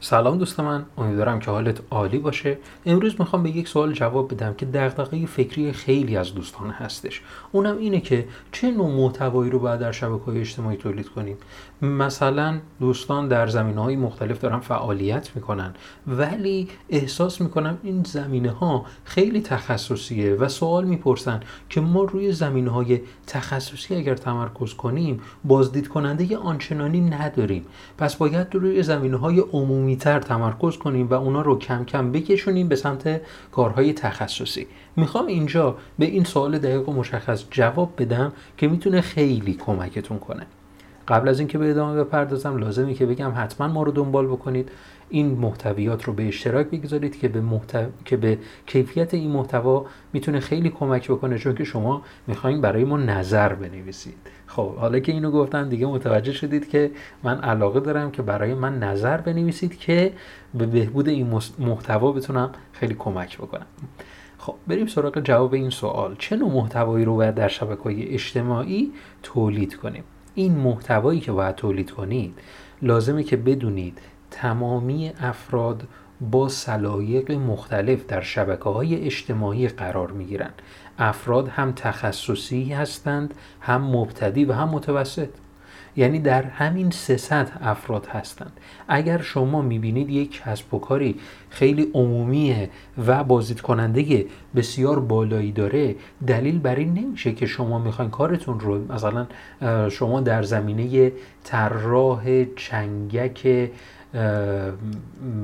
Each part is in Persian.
سلام دوست من امیدوارم که حالت عالی باشه. امروز می‌خوام به یک سوال جواب بدم که دغدغه فکری خیلی از دوستان هستش. اونم اینه که چه نوع محتوایی رو باید در شبکه های اجتماعی تولید کنیم؟ مثلا دوستان در زمینه های مختلف دارن فعالیت می‌کنن ولی احساس می‌کنم این زمینه ها خیلی تخصصیه و سوال می‌پرسن که ما روی زمینه های تخصصی اگر تمرکز کنیم بازدید کننده آنچنانی نداریم. پس باید روی زمینه های عمومی تر تمرکز کنیم و اونا رو کم کم بکشونیم به سمت کارهای تخصصی. می‌خوام اینجا به این سوال دقیق و مشخص جواب بدم که می‌تونه خیلی کمکتون کنه. قبل از اینکه به ادامه بپردازم لازمه که بگم حتما ما رو دنبال بکنید. این محتویات رو به اشتراک بگذارید که به, که به کیفیت این محتوا می‌تونه خیلی کمک بکنه چون که شما می‌خواین برای ما نظر بنویسید. خب حالا که اینو گفتن دیگه متوجه شدید که من علاقه دارم که برای من نظر بنویسید که به بهبود این محتوا بتونم خیلی کمک بکنم. خب بریم سراغ جواب این سوال. چه نوع محتوایی رو باید در شبکه اجتماعی تولید کنیم؟ این محتوایی که باید تولید کنید لازمه که بدونید تمامی افراد با سلایق مختلف در شبکه های اجتماعی قرار می گیرند. افراد هم تخصصی هستند هم مبتدی و هم متوسط یعنی در همین سه سطح افراد هستند. اگر شما می‌بینید یک کسب و کاری خیلی عمومیه و بازدید کننده بسیار بالایی داره دلیل بر این نمیشه که شما می‌خواین کارتون رو مثلا شما در زمینه طراح چنگک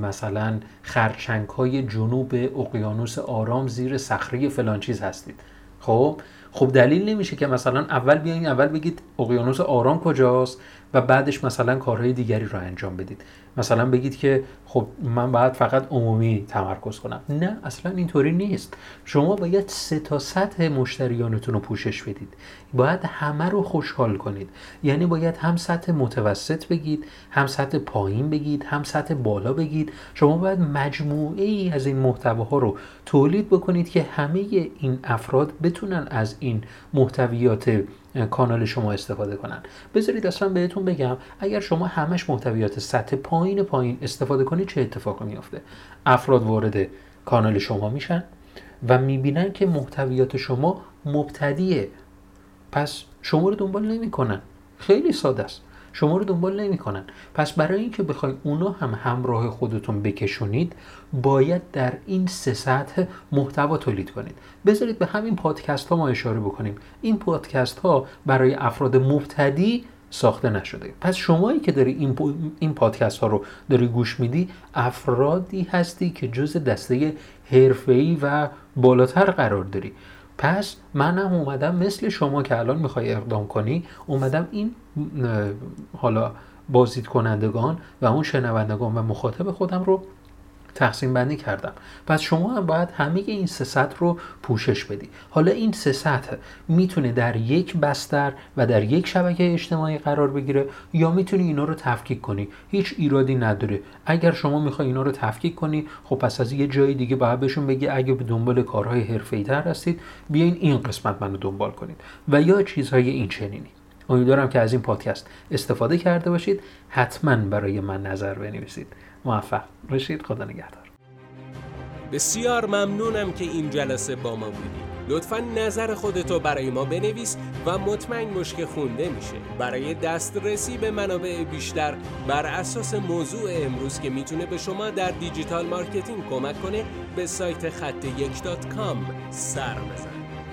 مثلا خرچنگ های جنوب اقیانوس آرام زیر صخره فلان چیز هستید. خب؟ خب دلیل نمیشه که مثلا اول بیاین اول بگید اقیانوس آرام کجاست و بعدش مثلا کارهای دیگری رو انجام بدید. مثلا بگید که خب من باید فقط عمومی تمرکز کنم. نه اصلا اینطوری نیست. شما باید سه تا سطح مشتریانتون رو پوشش بدید. باید همه رو خوشحال کنید. یعنی باید هم سطح متوسط بگید هم سطح پایین بگید هم سطح بالا بگید. شما باید مجموعه ای از این محتواها رو تولید بکنید که همه این افراد بتونن از این محتویات کانال شما استفاده کنن. بذارید اصلا بهتون بگم اگر شما همش محتویات سطح پایین پایین استفاده کنید چه اتفاقی میافته؟ افراد وارد کانال شما میشن و می‌بینن که محتویات شما مبتدیه. پس شما رو دنبال نمی‌کنن. خیلی ساده است. شما رو دنبال نمی‌کنن. پس برای اینکه بخواید اونا هم همراه خودتون بکشونید باید در این سه سطح محتوا تولید کنید. بذارید به همین پادکست ها ما اشاره بکنیم. این پادکست ها برای افراد مبتدی ساخته نشده. پس شمایی که داری این, این پادکست ها رو داری گوش میدی افرادی هستی که جز دسته حرفه‌ای و بالاتر قرار داری. پس منم اومدم مثل شما که الان می‌خوای اقدام کنی اومدم این حالا بازدید کنندگان و اون شنوندگان و مخاطب خودم رو تقسیم بندی کردم. پس شما هم باید همه این سه سطح رو پوشش بدی. حالا این سه سطح می‌تونه در یک بستر و در یک شبکه اجتماعی قرار بگیره یا می‌تونی اینا رو تفکیک کنی؟ هیچ ایرادی نداره. اگر شما می‌خوای اینا رو تفکیک کنی خب پس از یه جای دیگه باید بهشون بگی اگه به دنبال کارهای حرفه‌ای تر هستید بیاین این قسمت منو دنبال کنید. و یا چیزهای این چنینی امیدوارم که از این پادکست استفاده کرده باشید. حتما برای من نظر بنویسید. موفق باشید. خدا نگهدار. بسیار ممنونم که این جلسه با ما بودی. لطفا نظر خودتو برای ما بنویس و مطمئن باش که خونده میشه. برای دسترسی به منابع بیشتر بر اساس موضوع امروز که می‌تونه به شما در digital marketing کمک کنه به سایت خط یک سر بزن